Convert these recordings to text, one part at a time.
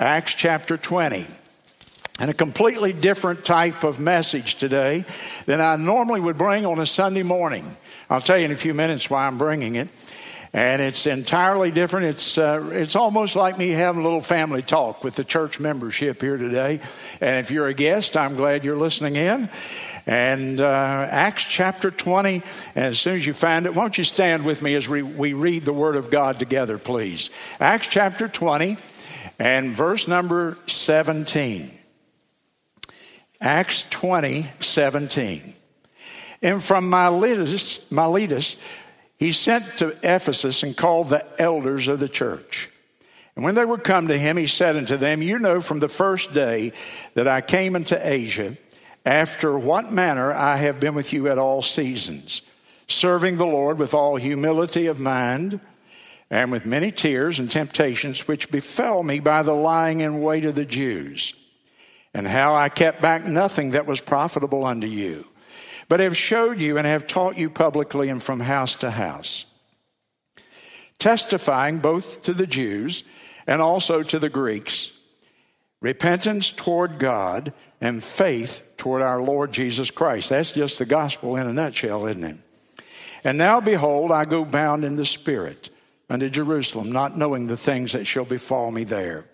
Acts chapter 20. And a completely different type of message today than I normally would bring on a Sunday morning. I'll tell you in a few minutes why I'm bringing it. And it's entirely different. It's, uh, it's almost like me having a little family talk with the church membership here today. And if you're a guest, I'm glad you're listening in. And uh, Acts chapter 20, and as soon as you find it, won't you stand with me as we, we read the Word of God together, please? Acts chapter 20 and verse number 17. Acts 20, 17. And from Miletus, Miletus, he sent to Ephesus and called the elders of the church. And when they were come to him, he said unto them, You know from the first day that I came into Asia, after what manner I have been with you at all seasons, serving the Lord with all humility of mind, and with many tears and temptations which befell me by the lying in wait of the Jews and how I kept back nothing that was profitable unto you, but have showed you and have taught you publicly and from house to house, testifying both to the Jews and also to the Greeks, repentance toward God and faith toward our Lord Jesus Christ. That's just the gospel in a nutshell, isn't it? And now behold, I go bound in the Spirit unto Jerusalem, not knowing the things that shall befall me there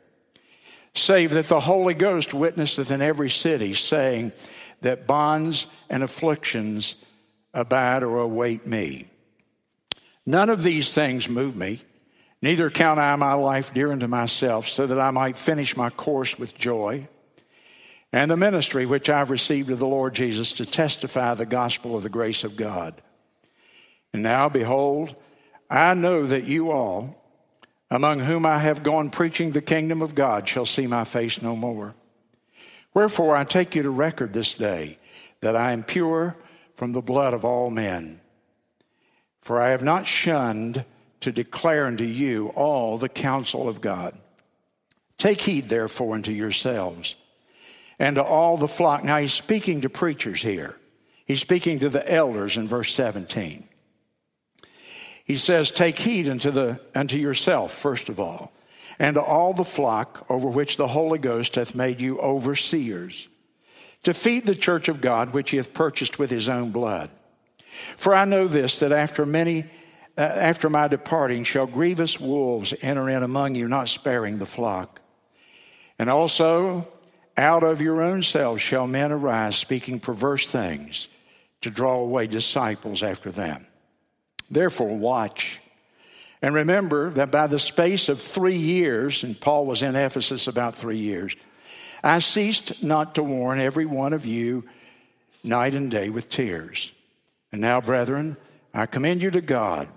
save that the Holy Ghost witnesseth in every city, saying that bonds and afflictions abide or await me. None of these things move me, neither count I my life dear unto myself, so that I might finish my course with joy, and the ministry which I've received of the Lord Jesus to testify the gospel of the grace of God. And now, behold, I know that you all, among whom I have gone preaching the kingdom of God, shall see my face no more. Wherefore I take you to record this day that I am pure from the blood of all men. For I have not shunned to declare unto you all the counsel of God. Take heed, therefore, unto yourselves and to all the flock. Now he's speaking to preachers here. He's speaking to the elders in verse 17. He says, Take heed unto, the, unto yourself, first of all, and to all the flock over which the Holy Ghost hath made you overseers, to feed the church of God which he hath purchased with his own blood. For I know this, that after many, uh, after my departing, shall grievous wolves enter in among you, not sparing the flock. And also, out of your own selves shall men arise, speaking perverse things, to draw away disciples after them. Therefore, watch. And remember that by the space of three years, and Paul was in Ephesus about three years, I ceased not to warn every one of you night and day with tears. And now, brethren, I commend you to God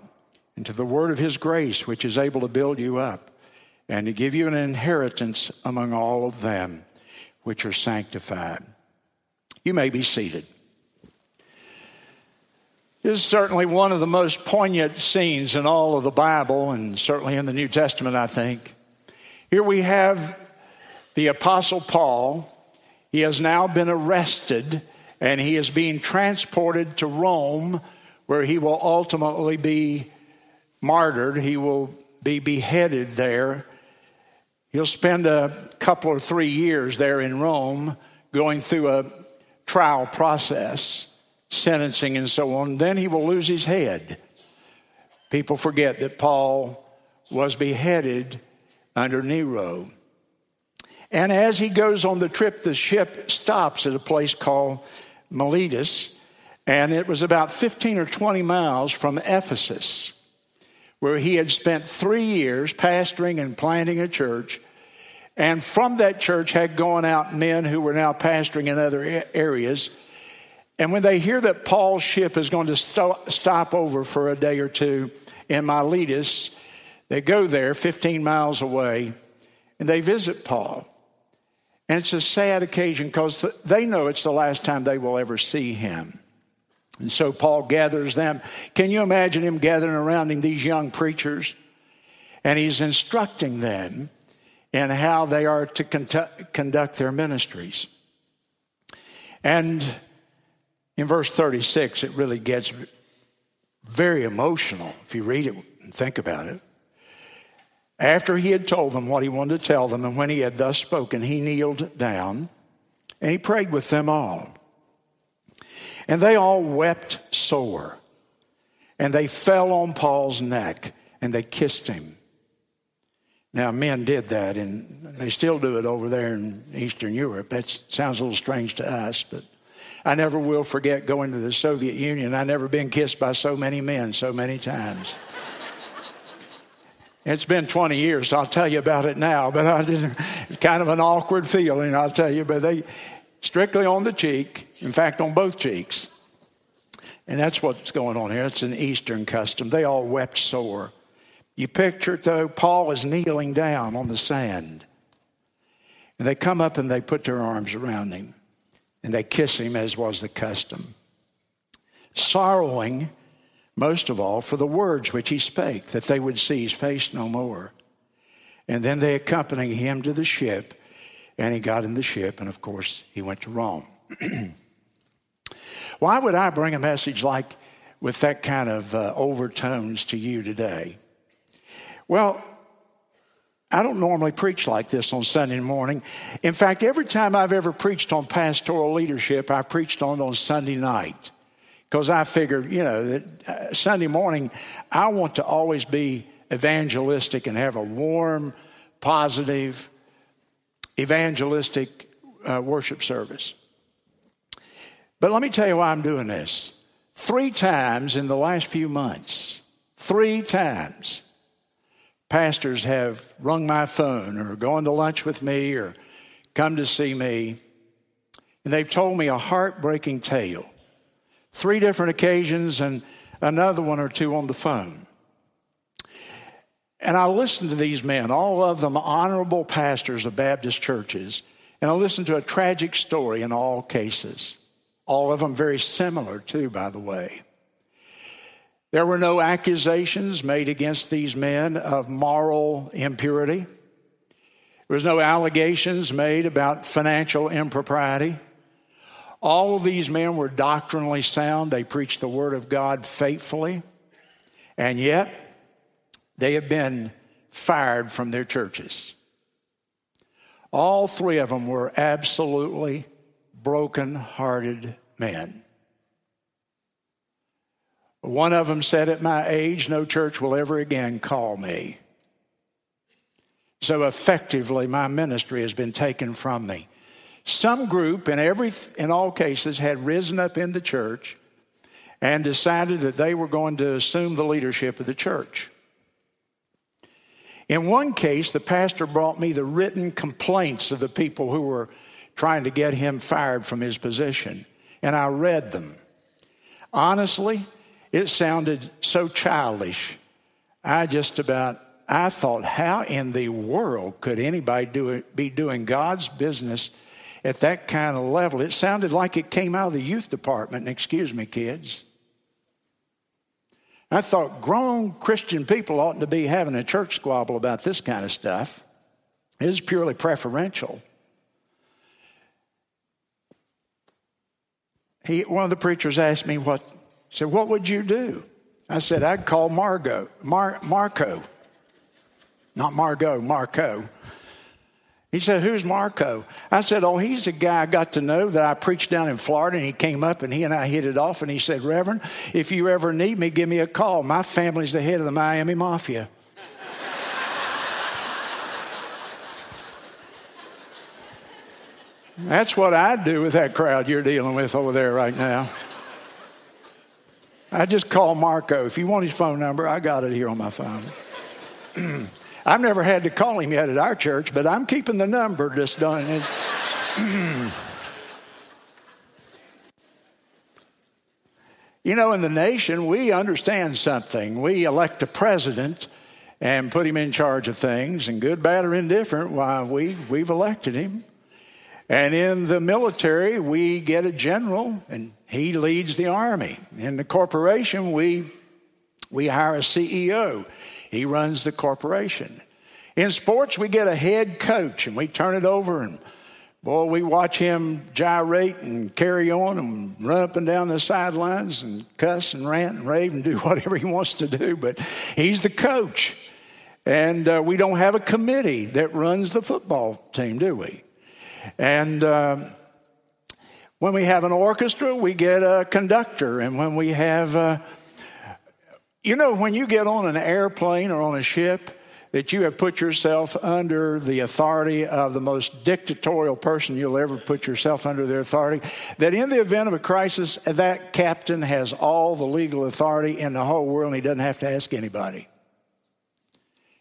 and to the word of his grace, which is able to build you up and to give you an inheritance among all of them which are sanctified. You may be seated. This is certainly one of the most poignant scenes in all of the Bible and certainly in the New Testament, I think. Here we have the Apostle Paul. He has now been arrested and he is being transported to Rome where he will ultimately be martyred. He will be beheaded there. He'll spend a couple or three years there in Rome going through a trial process sentencing and so on, then he will lose his head. People forget that Paul was beheaded under Nero. And as he goes on the trip, the ship stops at a place called Miletus, and it was about 15 or 20 miles from Ephesus, where he had spent three years pastoring and planting a church. And from that church had gone out men who were now pastoring in other areas and when they hear that Paul's ship is going to stop over for a day or two in Miletus, they go there 15 miles away and they visit Paul. And it's a sad occasion because they know it's the last time they will ever see him. And so Paul gathers them. Can you imagine him gathering around him, these young preachers? And he's instructing them in how they are to conduct their ministries. And in verse 36, it really gets very emotional if you read it and think about it. After he had told them what he wanted to tell them, and when he had thus spoken, he kneeled down and he prayed with them all. And they all wept sore. And they fell on Paul's neck and they kissed him. Now, men did that, and they still do it over there in Eastern Europe. That sounds a little strange to us, but I never will forget going to the Soviet Union. I've never been kissed by so many men so many times. It's been 20 years. I'll tell you about it now, but I didn't. Kind of an awkward feeling, I'll tell you. But they strictly on the cheek. In fact, on both cheeks. And that's what's going on here. It's an Eastern custom. They all wept sore. You picture it though, Paul is kneeling down on the sand. And they come up and they put their arms around him and they kiss him as was the custom. Sorrowing most of all for the words which he spake, that they would see his face no more. And then they accompanied him to the ship, and he got in the ship, and of course, he went to Rome. Why would I bring a message like with that kind of uh, overtones to you today? Well, I don't normally preach like this on Sunday morning. In fact, every time I've ever preached on pastoral leadership, I preached on on Sunday night. Because I figured, you know, that uh, Sunday morning, I want to always be evangelistic and have a warm, positive, evangelistic uh, worship service. But let me tell you why I'm doing this. Three times in the last few months, three times, pastors have rung my phone or gone to lunch with me or come to see me, and they've told me a heartbreaking tale. Three different occasions and another one or two on the phone. And I listened to these men, all of them honorable pastors of Baptist churches, and I listened to a tragic story in all cases. All of them very similar, too, by the way. There were no accusations made against these men of moral impurity. There was no allegations made about financial impropriety. All of these men were doctrinally sound. They preached the Word of God faithfully. And yet, they have been fired from their churches. All three of them were absolutely broken hearted men. One of them said, At my age, no church will ever again call me. So effectively, my ministry has been taken from me. Some group, in, every, in all cases, had risen up in the church and decided that they were going to assume the leadership of the church. In one case, the pastor brought me the written complaints of the people who were trying to get him fired from his position, and I read them. Honestly, it sounded so childish. I just about I thought, how in the world could anybody do it, be doing God's business at that kind of level? It sounded like it came out of the youth department. Excuse me, kids. I thought grown Christian people oughtn't to be having a church squabble about this kind of stuff. It is purely preferential. He, one of the preachers asked me what, said, what would you do? I said, I'd call Margot, Mar, Marco. Not Margot, Marco. He said, Who's Marco? I said, Oh, he's a guy I got to know that I preached down in Florida, and he came up and he and I hit it off. And he said, Reverend, if you ever need me, give me a call. My family's the head of the Miami Mafia. That's what I'd do with that crowd you're dealing with over there right now. I just call Marco. If you want his phone number, I got it here on my phone. I've never had to call him yet at our church, but I'm keeping the number just done. you know, in the nation, we understand something. We elect a president and put him in charge of things, and good, bad, or indifferent, why, we, we've elected him. And in the military, we get a general, and he leads the army. In the corporation, we, we hire a CEO he runs the corporation. In sports, we get a head coach and we turn it over and boy, we watch him gyrate and carry on and run up and down the sidelines and cuss and rant and rave and do whatever he wants to do. But he's the coach. And uh, we don't have a committee that runs the football team, do we? And um, when we have an orchestra, we get a conductor. And when we have, uh, you know, when you get on an airplane or on a ship, that you have put yourself under the authority of the most dictatorial person you'll ever put yourself under their authority. That in the event of a crisis, that captain has all the legal authority in the whole world and he doesn't have to ask anybody.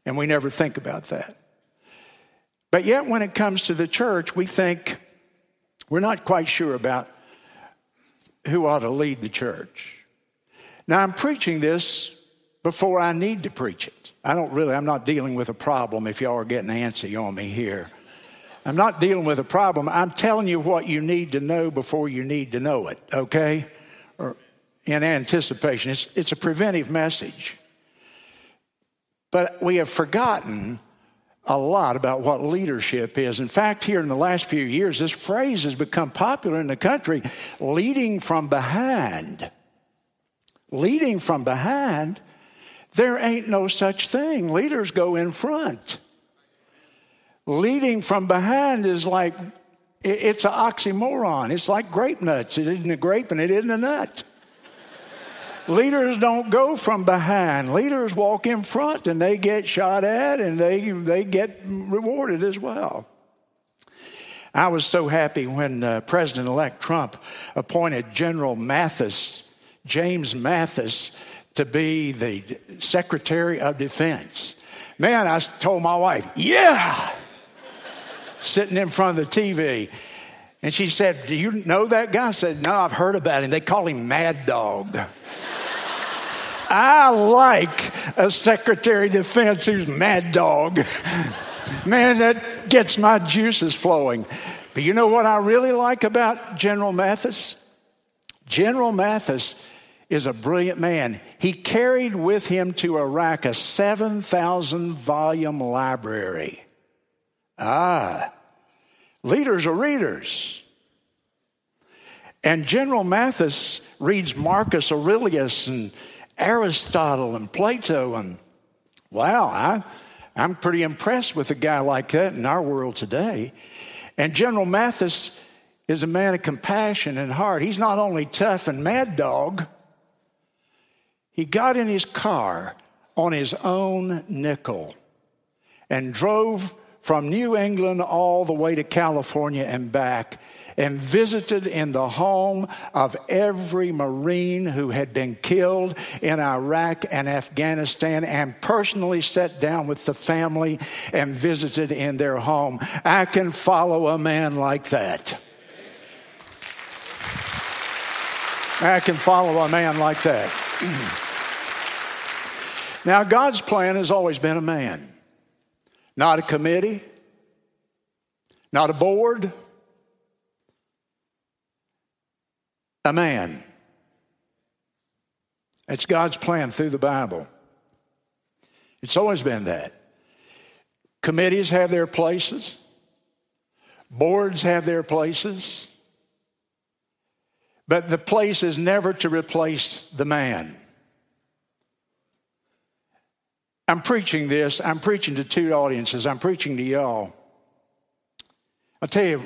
And we never think about that. But yet, when it comes to the church, we think we're not quite sure about who ought to lead the church. Now, I'm preaching this before I need to preach it. I don't really, I'm not dealing with a problem if y'all are getting antsy on me here. I'm not dealing with a problem. I'm telling you what you need to know before you need to know it, okay? Or in anticipation. It's, it's a preventive message. But we have forgotten a lot about what leadership is. In fact, here in the last few years, this phrase has become popular in the country leading from behind. Leading from behind there ain't no such thing. Leaders go in front. Leading from behind is like, it's an oxymoron. It's like grape nuts. It isn't a grape and it isn't a nut. Leaders don't go from behind. Leaders walk in front and they get shot at and they, they get rewarded as well. I was so happy when uh, President elect Trump appointed General Mattis, James Mattis, to be the Secretary of Defense. Man, I told my wife, yeah, sitting in front of the TV. And she said, Do you know that guy? I said, No, I've heard about him. They call him Mad Dog. I like a Secretary of Defense who's Mad Dog. Man, that gets my juices flowing. But you know what I really like about General Mattis? General Mattis is a brilliant man. He carried with him to Iraq a 7,000 volume library. Ah, leaders are readers. And General Mattis reads Marcus Aurelius and Aristotle and Plato. And wow, I, I'm pretty impressed with a guy like that in our world today. And General Mattis is a man of compassion and heart. He's not only tough and mad dog, he got in his car on his own nickel and drove from New England all the way to California and back and visited in the home of every Marine who had been killed in Iraq and Afghanistan and personally sat down with the family and visited in their home. I can follow a man like that. I can follow a man like that. Now, God's plan has always been a man, not a committee, not a board, a man. It's God's plan through the Bible. It's always been that. Committees have their places, boards have their places, but the place is never to replace the man. I'm preaching this, I'm preaching to two audiences, I'm preaching to y'all. I'll tell you,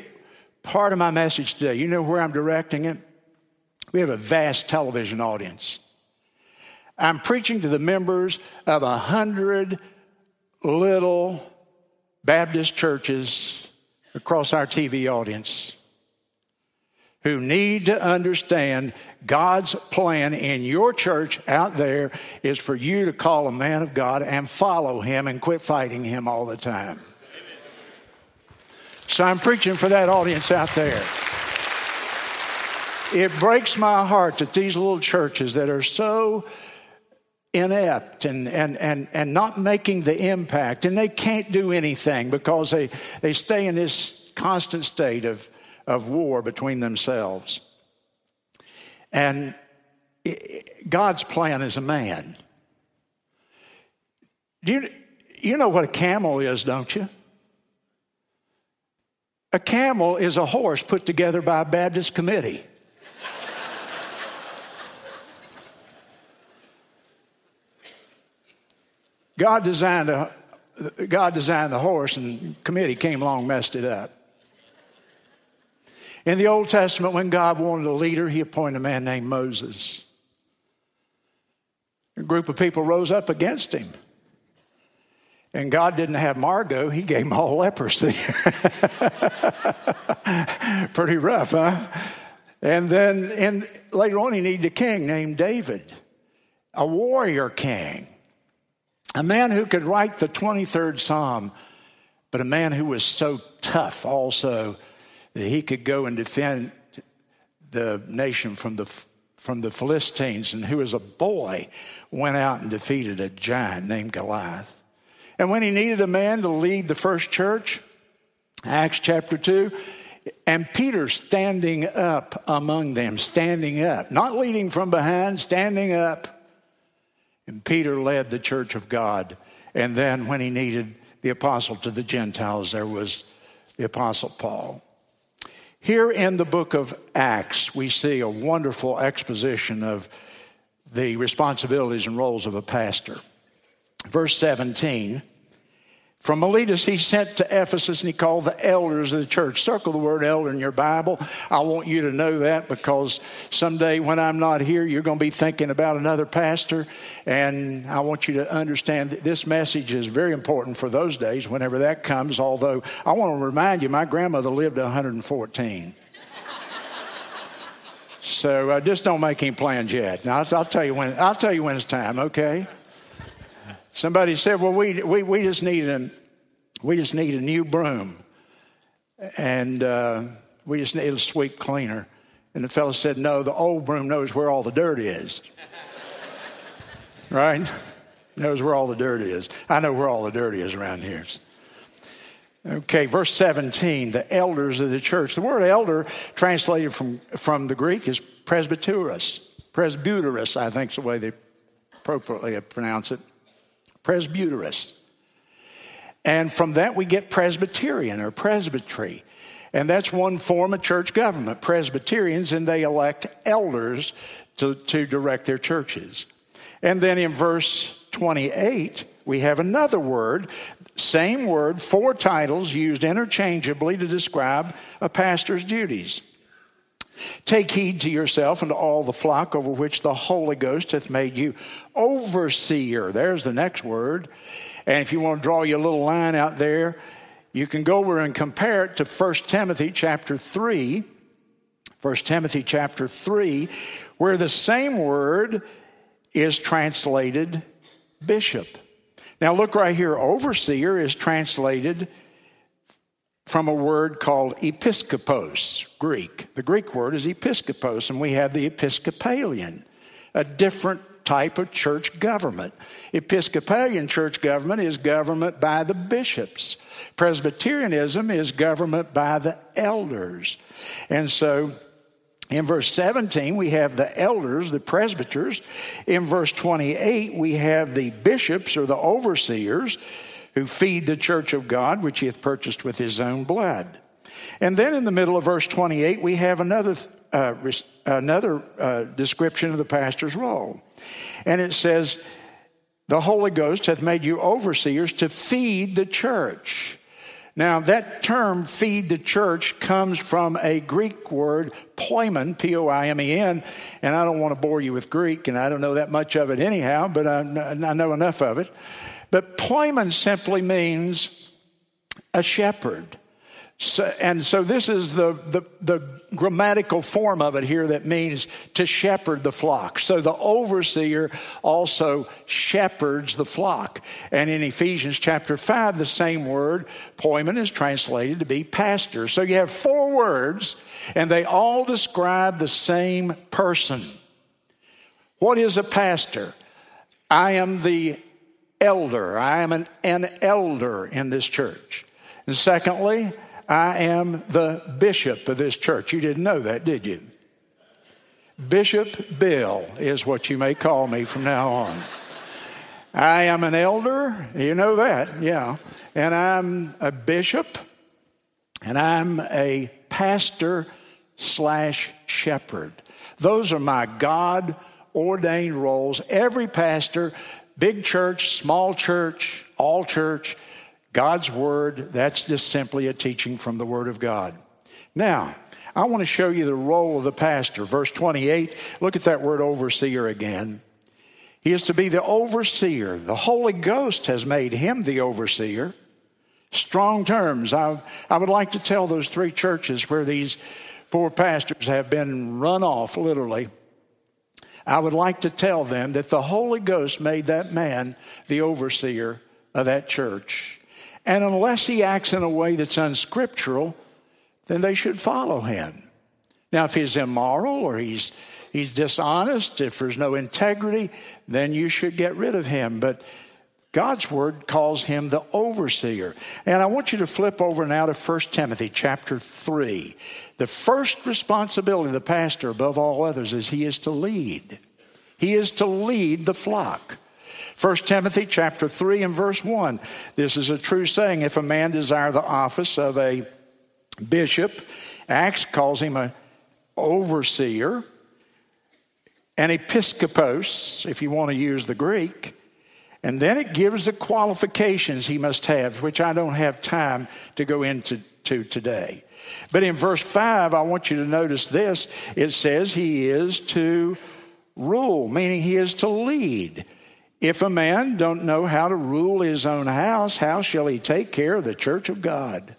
part of my message today, you know where I'm directing it? We have a vast television audience. I'm preaching to the members of a hundred little Baptist churches across our TV audience who need to understand God's plan in your church out there is for you to call a man of God and follow him and quit fighting him all the time. So I'm preaching for that audience out there. It breaks my heart that these little churches that are so inept and, and, and, and not making the impact, and they can't do anything because they, they stay in this constant state of, of war between themselves. And God's plan is a man. You, you know what a camel is, don't you? A camel is a horse put together by a Baptist committee. God designed a God designed the horse, and committee came along, messed it up. In the Old Testament, when God wanted a leader, he appointed a man named Moses. A group of people rose up against him. And God didn't have Margot, he gave them all leprosy. Pretty rough, huh? And then and later on, he needed a king named David, a warrior king, a man who could write the 23rd Psalm, but a man who was so tough also that he could go and defend the nation from the, from the Philistines, and who, as a boy, went out and defeated a giant named Goliath. And when he needed a man to lead the first church, Acts chapter 2, and Peter standing up among them, standing up, not leading from behind, standing up. And Peter led the church of God. And then when he needed the apostle to the Gentiles, there was the apostle Paul. Here in the book of Acts, we see a wonderful exposition of the responsibilities and roles of a pastor. Verse 17 from Miletus, he sent to Ephesus and he called the elders of the church. Circle the word elder in your Bible. I want you to know that because someday when I'm not here, you're going to be thinking about another pastor. And I want you to understand that this message is very important for those days whenever that comes. Although I want to remind you, my grandmother lived 114. so uh, just don't make any plans yet. Now, I'll, I'll, tell you when, I'll tell you when it's time, okay? Somebody said, "Well, we we, we just need a we just need a new broom, and uh, we just need a sweep cleaner." And the fellow said, "No, the old broom knows where all the dirt is." right? Knows where all the dirt is. I know where all the dirt is around here. Okay, verse 17, the elders of the church. The word elder, translated from, from the Greek, is presbyteros. Presbyteros, I think is the way they appropriately pronounce it presbyteros. And from that, we get Presbyterian or presbytery. And that's one form of church government, Presbyterians, and they elect elders to, to direct their churches. And then in verse 28, we have another word, same word, four titles used interchangeably to describe a pastor's duties. Take heed to yourself and to all the flock over which the Holy Ghost hath made you overseer. There's the next word. And if you want to draw your little line out there, you can go over and compare it to 1 Timothy chapter 3. 1 Timothy chapter 3, where the same word is translated bishop. Now look right here, overseer is translated from a word called episkopos, Greek. The Greek word is episkopos, and we have the Episcopalian, a different type of church government. Episcopalian church government is government by the bishops. Presbyterianism is government by the elders. And so in verse 17, we have the elders, the presbyters. In verse 28, we have the bishops or the overseers who feed the church of God, which he hath purchased with his own blood. And then in the middle of verse 28, we have another, uh, another uh, description of the pastor's role. And it says, The Holy Ghost hath made you overseers to feed the church. Now, that term, feed the church, comes from a Greek word, poimen, P O I M E N. And I don't want to bore you with Greek, and I don't know that much of it anyhow, but I, I know enough of it. But poimen simply means a shepherd. So, and so this is the, the, the, grammatical form of it here that means to shepherd the flock. So the overseer also shepherds the flock. And in Ephesians chapter 5, the same word, poimen, is translated to be pastor. So you have four words, and they all describe the same person. What is a pastor? I am the elder. I am an, an elder in this church. And secondly, I am the bishop of this church. You didn't know that, did you? Bishop Bill is what you may call me from now on. I am an elder, you know that, yeah. And I'm a bishop, and I'm a pastor slash shepherd. Those are my God ordained roles. Every pastor Big church, small church, all church, God's Word, that's just simply a teaching from the Word of God. Now, I want to show you the role of the pastor. Verse 28, look at that word overseer again. He is to be the overseer. The Holy Ghost has made him the overseer. Strong terms. I, I would like to tell those three churches where these poor pastors have been run off, literally. I would like to tell them that the Holy Ghost made that man the overseer of that church. And unless he acts in a way that's unscriptural, then they should follow him. Now, if he's immoral or he's, he's dishonest, if there's no integrity, then you should get rid of him. But God's word calls him the overseer. And I want you to flip over now to 1 Timothy chapter 3. The first responsibility of the pastor above all others is he is to lead. He is to lead the flock. 1 Timothy chapter 3 and verse 1. This is a true saying. If a man desire the office of a bishop, Acts calls him an overseer, an episkopos, if you want to use the Greek. And then it gives the qualifications he must have, which I don't have time to go into to today. But in verse 5, I want you to notice this. It says he is to rule, meaning he is to lead. If a man don't know how to rule his own house, how shall he take care of the church of God?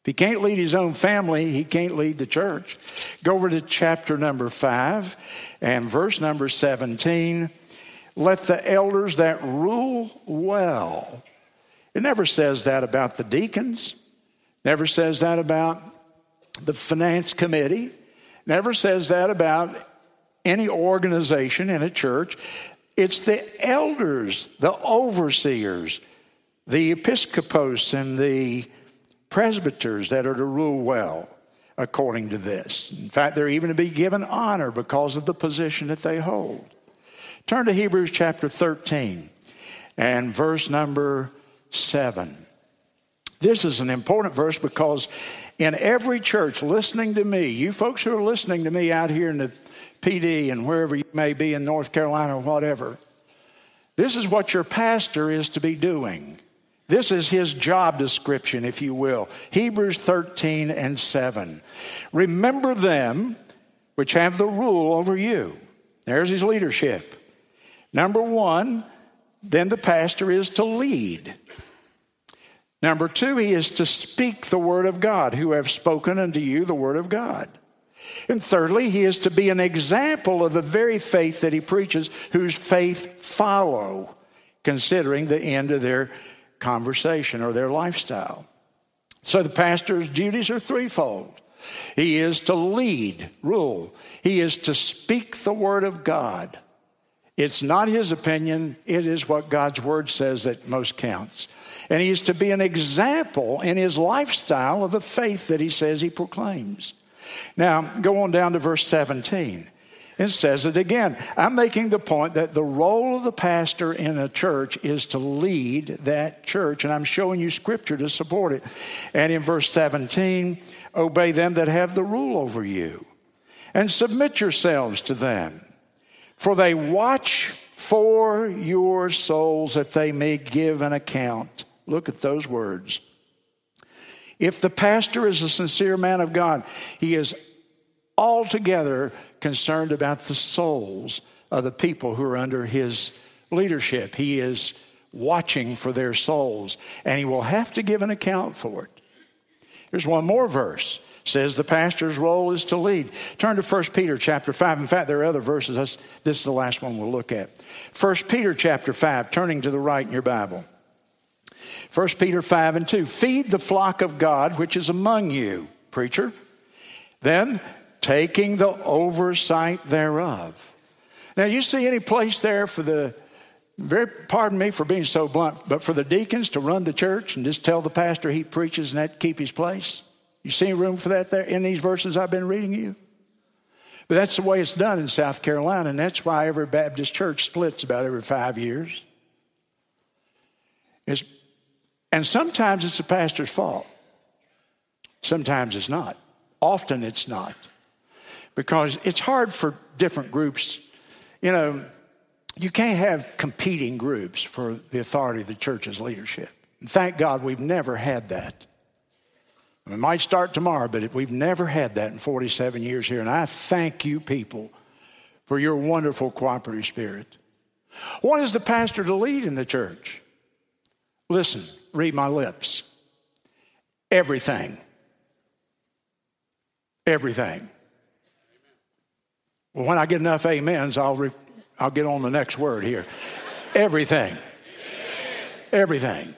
If he can't lead his own family, he can't lead the church. Go over to chapter number 5 and verse number 17 let the elders that rule well. It never says that about the deacons, never says that about the finance committee, never says that about any organization in a church. It's the elders, the overseers, the episcopos, and the presbyters that are to rule well according to this. In fact, they're even to be given honor because of the position that they hold. Turn to Hebrews chapter 13 and verse number 7. This is an important verse because in every church listening to me, you folks who are listening to me out here in the PD and wherever you may be in North Carolina or whatever, this is what your pastor is to be doing. This is his job description, if you will. Hebrews 13 and 7. Remember them which have the rule over you. There's his leadership. Number one, then the pastor is to lead. Number two, he is to speak the word of God, who have spoken unto you the word of God. And thirdly, he is to be an example of the very faith that he preaches, whose faith follow, considering the end of their conversation or their lifestyle. So the pastor's duties are threefold. He is to lead, rule. He is to speak the word of God. It's not his opinion, it is what God's word says that most counts. And he is to be an example in his lifestyle of the faith that he says he proclaims. Now, go on down to verse 17. It says it again. I'm making the point that the role of the pastor in a church is to lead that church, and I'm showing you scripture to support it. And in verse 17, obey them that have the rule over you, and submit yourselves to them for they watch for your souls that they may give an account. Look at those words. If the pastor is a sincere man of God, he is altogether concerned about the souls of the people who are under his leadership. He is watching for their souls, and he will have to give an account for it. Here's one more verse says the pastor's role is to lead. Turn to 1 Peter chapter 5. In fact, there are other verses. This is the last one we'll look at. 1 Peter chapter 5, turning to the right in your Bible. 1 Peter 5 and 2. Feed the flock of God which is among you, preacher. Then taking the oversight thereof. Now, you see any place there for the, very, pardon me for being so blunt, but for the deacons to run the church and just tell the pastor he preaches and that keep his place? You see room for that there in these verses I've been reading you? But that's the way it's done in South Carolina, and that's why every Baptist church splits about every five years. It's, and sometimes it's the pastor's fault. Sometimes it's not. Often it's not. Because it's hard for different groups. You know, You can't have competing groups for the authority of the church's leadership. And thank God we've never had that. We might start tomorrow, but we've never had that in 47 years here. And I thank you, people, for your wonderful cooperative spirit. What is the pastor to lead in the church? Listen, read my lips. Everything. Everything. Well, when I get enough amens, I'll, re- I'll get on the next word here. Everything. Everything.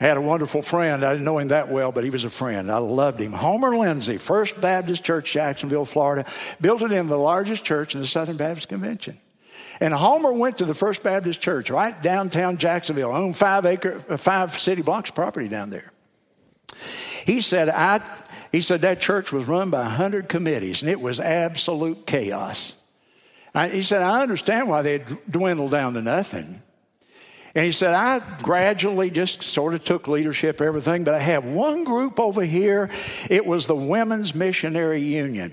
I had a wonderful friend. I didn't know him that well, but he was a friend. I loved him. Homer Lindsay, First Baptist Church, Jacksonville, Florida, built it in the largest church in the Southern Baptist Convention. And Homer went to the First Baptist Church right downtown Jacksonville, owned five acre, uh, five city blocks property down there. He said, I, he said that church was run by 100 committees and it was absolute chaos. I, he said, I understand why they dwindled down to nothing. And he said, I gradually just sort of took leadership, everything, but I have one group over here. It was the Women's Missionary Union.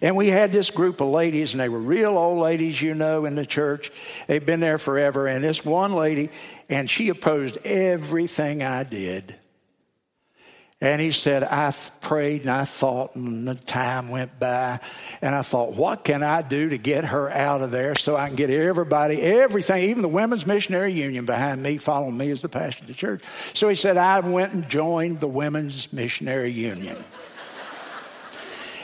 And we had this group of ladies, and they were real old ladies, you know, in the church. They've been there forever. And this one lady, and she opposed everything I did. And he said, I prayed and I thought, and the time went by. And I thought, what can I do to get her out of there so I can get everybody, everything, even the Women's Missionary Union behind me, following me as the pastor of the church. So he said, I went and joined the Women's Missionary Union.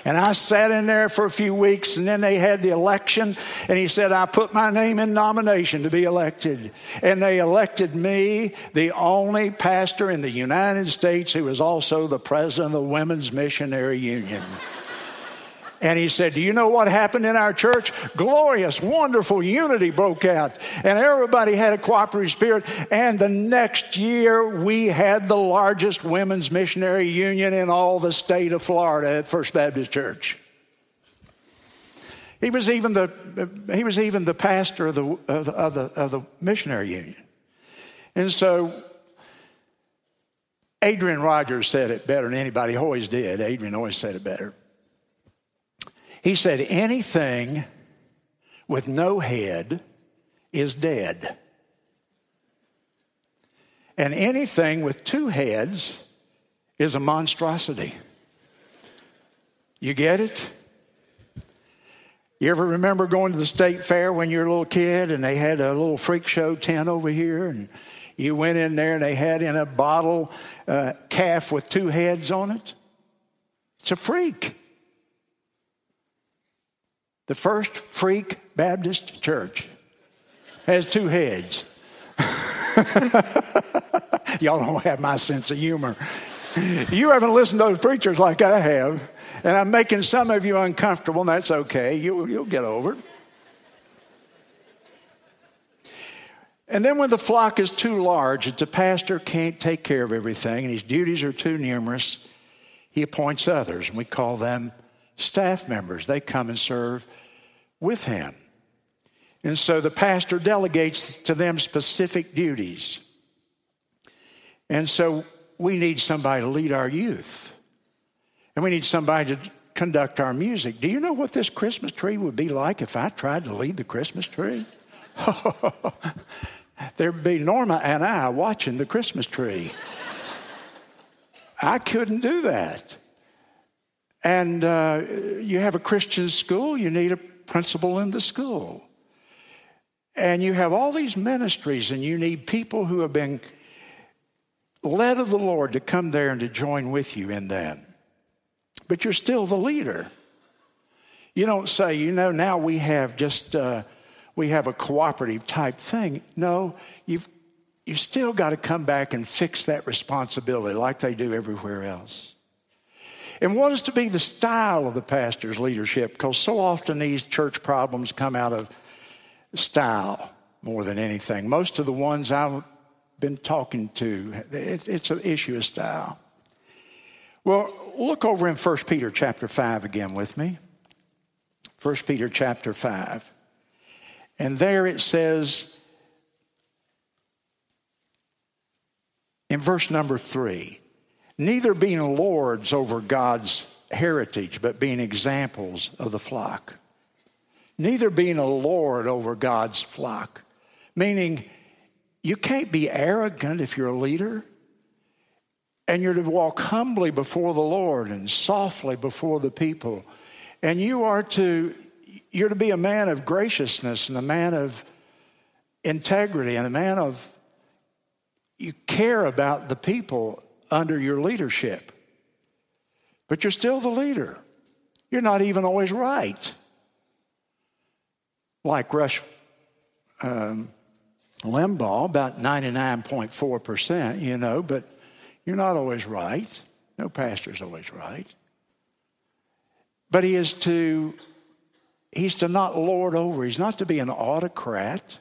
And I sat in there for a few weeks, and then they had the election, and he said, I put my name in nomination to be elected. And they elected me, the only pastor in the United States who was also the president of the Women's Missionary Union. And he said, Do you know what happened in our church? Glorious, wonderful unity broke out. And everybody had a cooperative spirit. And the next year, we had the largest women's missionary union in all the state of Florida at First Baptist Church. He was even the, he was even the pastor of the, of the, of the, of the missionary union. And so Adrian Rogers said it better than anybody always did. Adrian always said it better. He said, anything with no head is dead. And anything with two heads is a monstrosity. You get it? You ever remember going to the state fair when you were a little kid and they had a little freak show tent over here and you went in there and they had in a bottle uh, calf with two heads on it? It's a freak. The first freak Baptist church has two heads. Y'all don't have my sense of humor. You haven't listened to those preachers like I have, and I'm making some of you uncomfortable, and that's okay. You, you'll get over it. And then when the flock is too large, it's a pastor can't take care of everything, and his duties are too numerous, he appoints others, and we call them staff members. They come and serve with him. And so the pastor delegates to them specific duties. And so we need somebody to lead our youth. And we need somebody to conduct our music. Do you know what this Christmas tree would be like if I tried to lead the Christmas tree? There'd be Norma and I watching the Christmas tree. I couldn't do that. And uh, you have a Christian school, you need a principal in the school. And you have all these ministries, and you need people who have been led of the Lord to come there and to join with you in that. But you're still the leader. You don't say, you know, now we have just uh, we have a cooperative type thing. No, you've you've still got to come back and fix that responsibility like they do everywhere else. And what is to be the style of the pastor's leadership? Because so often these church problems come out of style more than anything. Most of the ones I've been talking to, it's an issue of style. Well, look over in 1 Peter chapter 5 again with me. 1 Peter chapter 5. And there it says in verse number 3 neither being lords over God's heritage, but being examples of the flock. neither being a lord over God's flock. Meaning, you can't be arrogant if you're a leader. And you're to walk humbly before the Lord and softly before the people. And you are to you're to be a man of graciousness and a man of integrity and a man of you care about the people under your leadership. But you're still the leader. You're not even always right. Like Rush um, Limbaugh, about 99.4%, you know, but you're not always right. No pastor's always right. But he is to he's to not lord over. He's not to be an autocrat.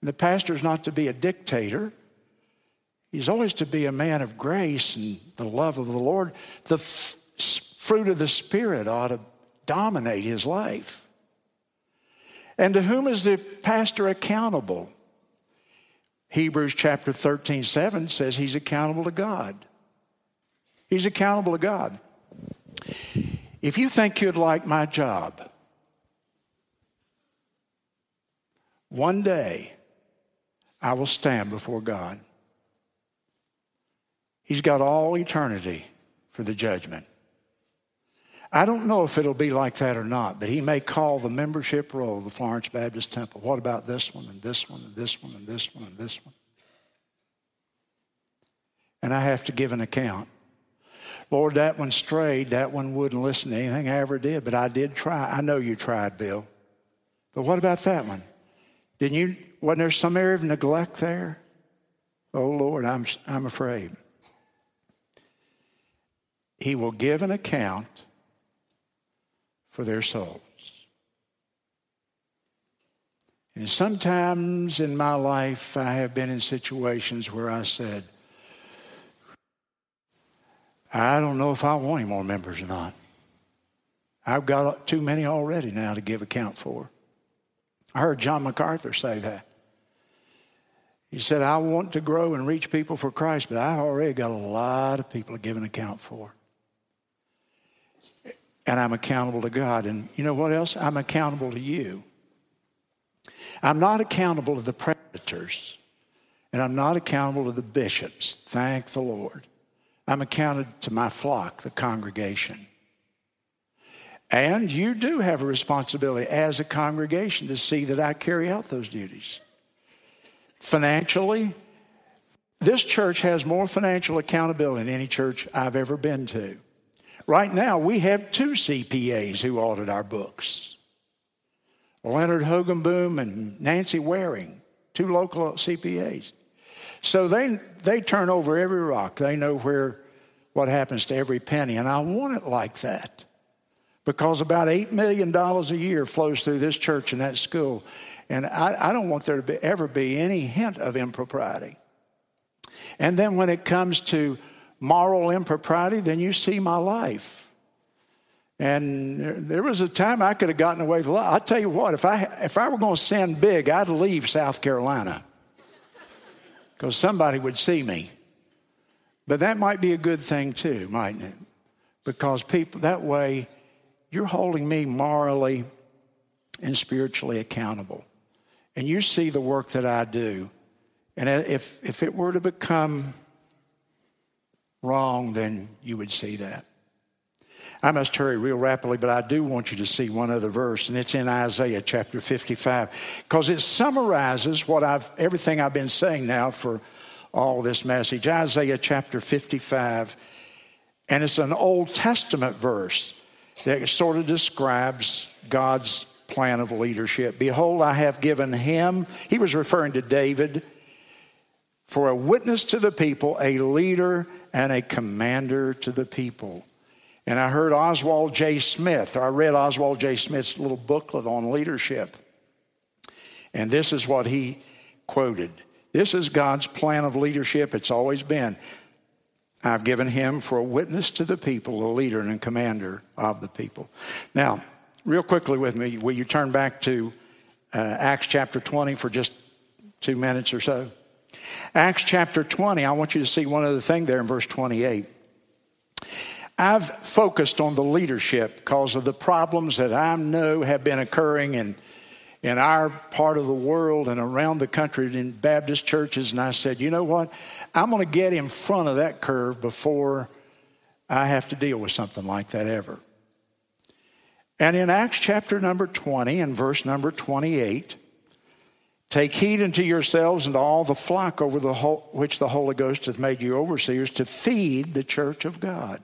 And the pastor's not to be a dictator. He's always to be a man of grace and the love of the Lord. The f- fruit of the Spirit ought to dominate his life. And to whom is the pastor accountable? Hebrews chapter 13, 7 says he's accountable to God. He's accountable to God. If you think you'd like my job, one day I will stand before God. He's got all eternity for the judgment. I don't know if it'll be like that or not, but he may call the membership roll of the Florence Baptist Temple. What about this one and this one and this one and this one and this one? And I have to give an account. Lord, that one strayed. That one wouldn't listen to anything I ever did, but I did try. I know you tried, Bill. But what about that one? Didn't you, wasn't there some area of neglect there? Oh, Lord, I'm, I'm afraid. He will give an account for their souls. And sometimes in my life, I have been in situations where I said, I don't know if I want any more members or not. I've got too many already now to give account for. I heard John MacArthur say that. He said, I want to grow and reach people for Christ, but I've already got a lot of people to give an account for and I'm accountable to God. And you know what else? I'm accountable to you. I'm not accountable to the presbyters, and I'm not accountable to the bishops. Thank the Lord. I'm accounted to my flock, the congregation. And you do have a responsibility as a congregation to see that I carry out those duties. Financially, this church has more financial accountability than any church I've ever been to. Right now, we have two CPAs who audit our books Leonard Hogenboom and Nancy Waring, two local CPAs. So they, they turn over every rock. They know where what happens to every penny. And I want it like that because about $8 million a year flows through this church and that school. And I, I don't want there to be, ever be any hint of impropriety. And then when it comes to moral impropriety, then you see my life. And there was a time I could have gotten away with a lot. I'll tell you what, if I, if I were going to sin big, I'd leave South Carolina because somebody would see me. But that might be a good thing too, mightn't it? Because people, that way, you're holding me morally and spiritually accountable. And you see the work that I do. And if, if it were to become wrong, then you would see that. I must hurry real rapidly, but I do want you to see one other verse, and it's in Isaiah chapter 55, because it summarizes what I've everything I've been saying now for all this message. Isaiah chapter 55, and it's an Old Testament verse that sort of describes God's plan of leadership. Behold, I have given him, he was referring to David, for a witness to the people, a leader and a commander to the people. And I heard Oswald J. Smith, or I read Oswald J. Smith's little booklet on leadership. And this is what he quoted This is God's plan of leadership. It's always been. I've given him for a witness to the people, a leader and a commander of the people. Now, real quickly with me, will you turn back to uh, Acts chapter 20 for just two minutes or so? Acts chapter 20, I want you to see one other thing there in verse 28. I've focused on the leadership because of the problems that I know have been occurring in in our part of the world and around the country in Baptist churches, and I said, you know what? I'm going to get in front of that curve before I have to deal with something like that ever. And in Acts chapter number 20 and verse number 28, take heed unto yourselves and all the flock over the whole, which the Holy Ghost hath made you overseers to feed the church of God.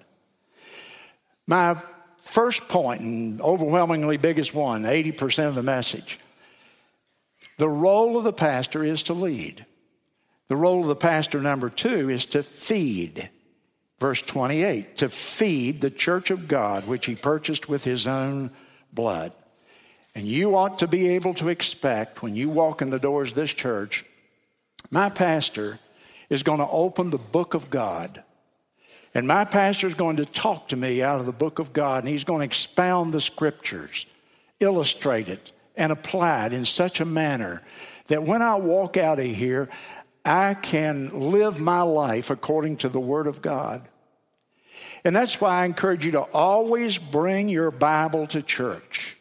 My first point, and overwhelmingly biggest one, 80% of the message. The role of the pastor is to lead. The role of the pastor, number two, is to feed. Verse 28 to feed the church of God, which he purchased with his own blood. And you ought to be able to expect when you walk in the doors of this church, my pastor is going to open the book of God. And my pastor is going to talk to me out of the book of God, and he's going to expound the scriptures, illustrate it, and apply it in such a manner that when I walk out of here, I can live my life according to the Word of God. And that's why I encourage you to always bring your Bible to church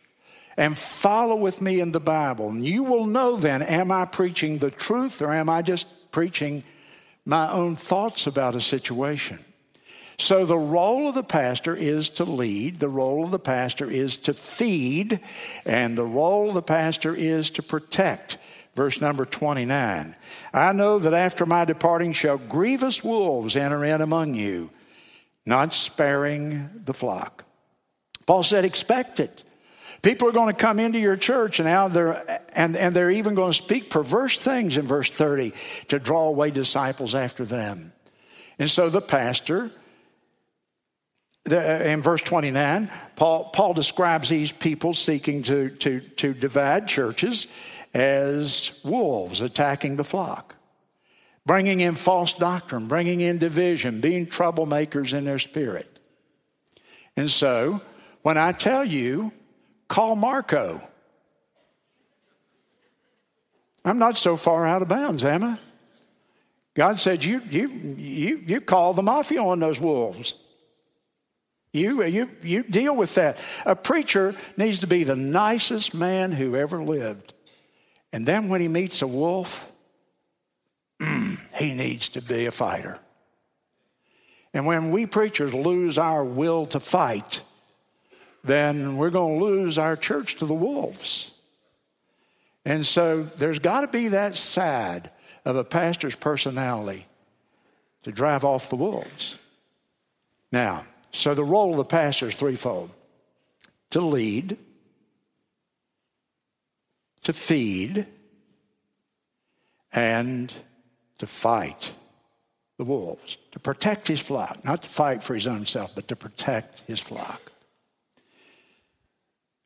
and follow with me in the Bible. And you will know then am I preaching the truth or am I just preaching my own thoughts about a situation? So the role of the pastor is to lead, the role of the pastor is to feed, and the role of the pastor is to protect. Verse number 29 I know that after my departing shall grievous wolves enter in among you, not sparing the flock. Paul said, expect it. People are going to come into your church and now they're and, and they're even going to speak perverse things in verse 30 to draw away disciples after them. And so the pastor uh, in verse 29, Paul, Paul describes these people seeking to, to, to divide churches as wolves attacking the flock, bringing in false doctrine, bringing in division, being troublemakers in their spirit. And so, when I tell you, call Marco, I'm not so far out of bounds, am I? God said, you, you, you, you call the mafia on those wolves. You, you, you deal with that. A preacher needs to be the nicest man who ever lived. And then when he meets a wolf, mm, he needs to be a fighter. And when we preachers lose our will to fight, then we're going to lose our church to the wolves. And so there's got to be that side of a pastor's personality to drive off the wolves. Now, so the role of the pastor is threefold to lead, to feed, and to fight the wolves, to protect his flock, not to fight for his own self, but to protect his flock.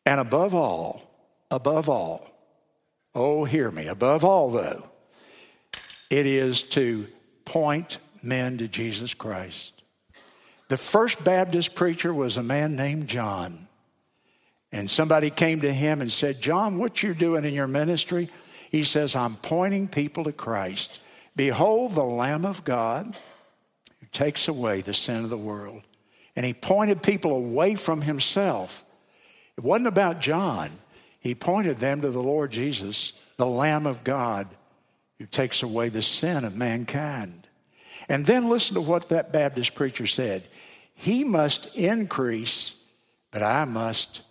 And above all, above all, oh, hear me, above all, though, it is to point men to Jesus Christ. The first Baptist preacher was a man named John. And somebody came to him and said, John, what you doing in your ministry? He says, I'm pointing people to Christ. Behold the Lamb of God who takes away the sin of the world. And he pointed people away from himself. It wasn't about John. He pointed them to the Lord Jesus, the Lamb of God who takes away the sin of mankind. And then listen to what that Baptist preacher said. He must increase, but I must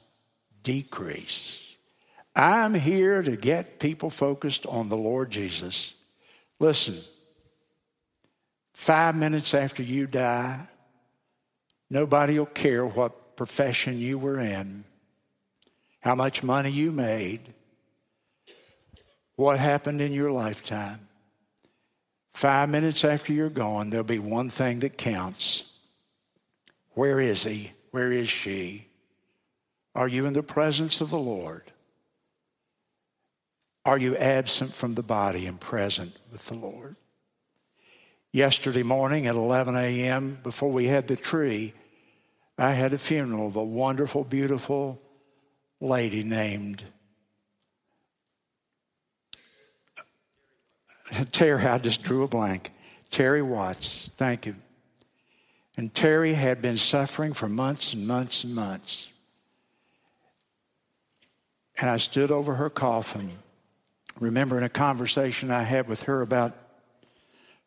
decrease. I'm here to get people focused on the Lord Jesus. Listen, five minutes after you die, nobody will care what profession you were in, how much money you made, what happened in your lifetime. Five minutes after you're gone, there'll be one thing that counts where is he? Where is she? Are you in the presence of the Lord? Are you absent from the body and present with the Lord? Yesterday morning at 11 a.m., before we had the tree, I had a funeral of a wonderful, beautiful lady named Terry. I just drew a blank. Terry Watts. Thank you. And Terry had been suffering for months and months and months. And I stood over her coffin, remembering a conversation I had with her about,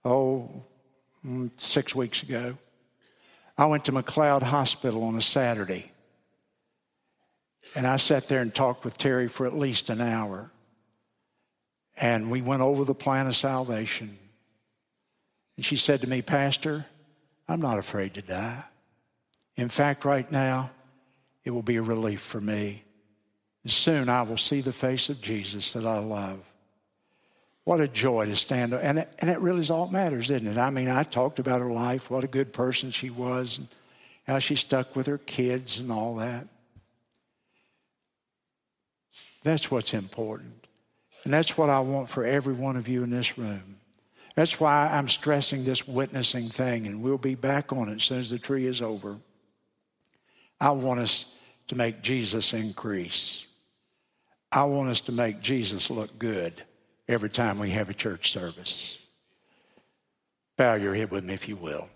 oh, mm, weeks ago. I went to McLeod Hospital on a Saturday. And I sat there and talked with Terry for at least an hour. And we went over the plan of salvation. And she said to me, Pastor, I'm not afraid to die. In fact, right now, it will be a relief for me. And soon I will see the face of Jesus that I love. What a joy to stand up. And and it really is all that matters, isn't it? I mean, I talked about her life, what a good person she was, and how she stuck with her kids and all that. That's what's important. And that's what I want for every one of you in this room. That's why I'm stressing this witnessing thing, and we'll be back on it as soon as the tree is over. I want us to make Jesus increase. I want us to make Jesus look good every time we have a church service. Bow your head with me if you will.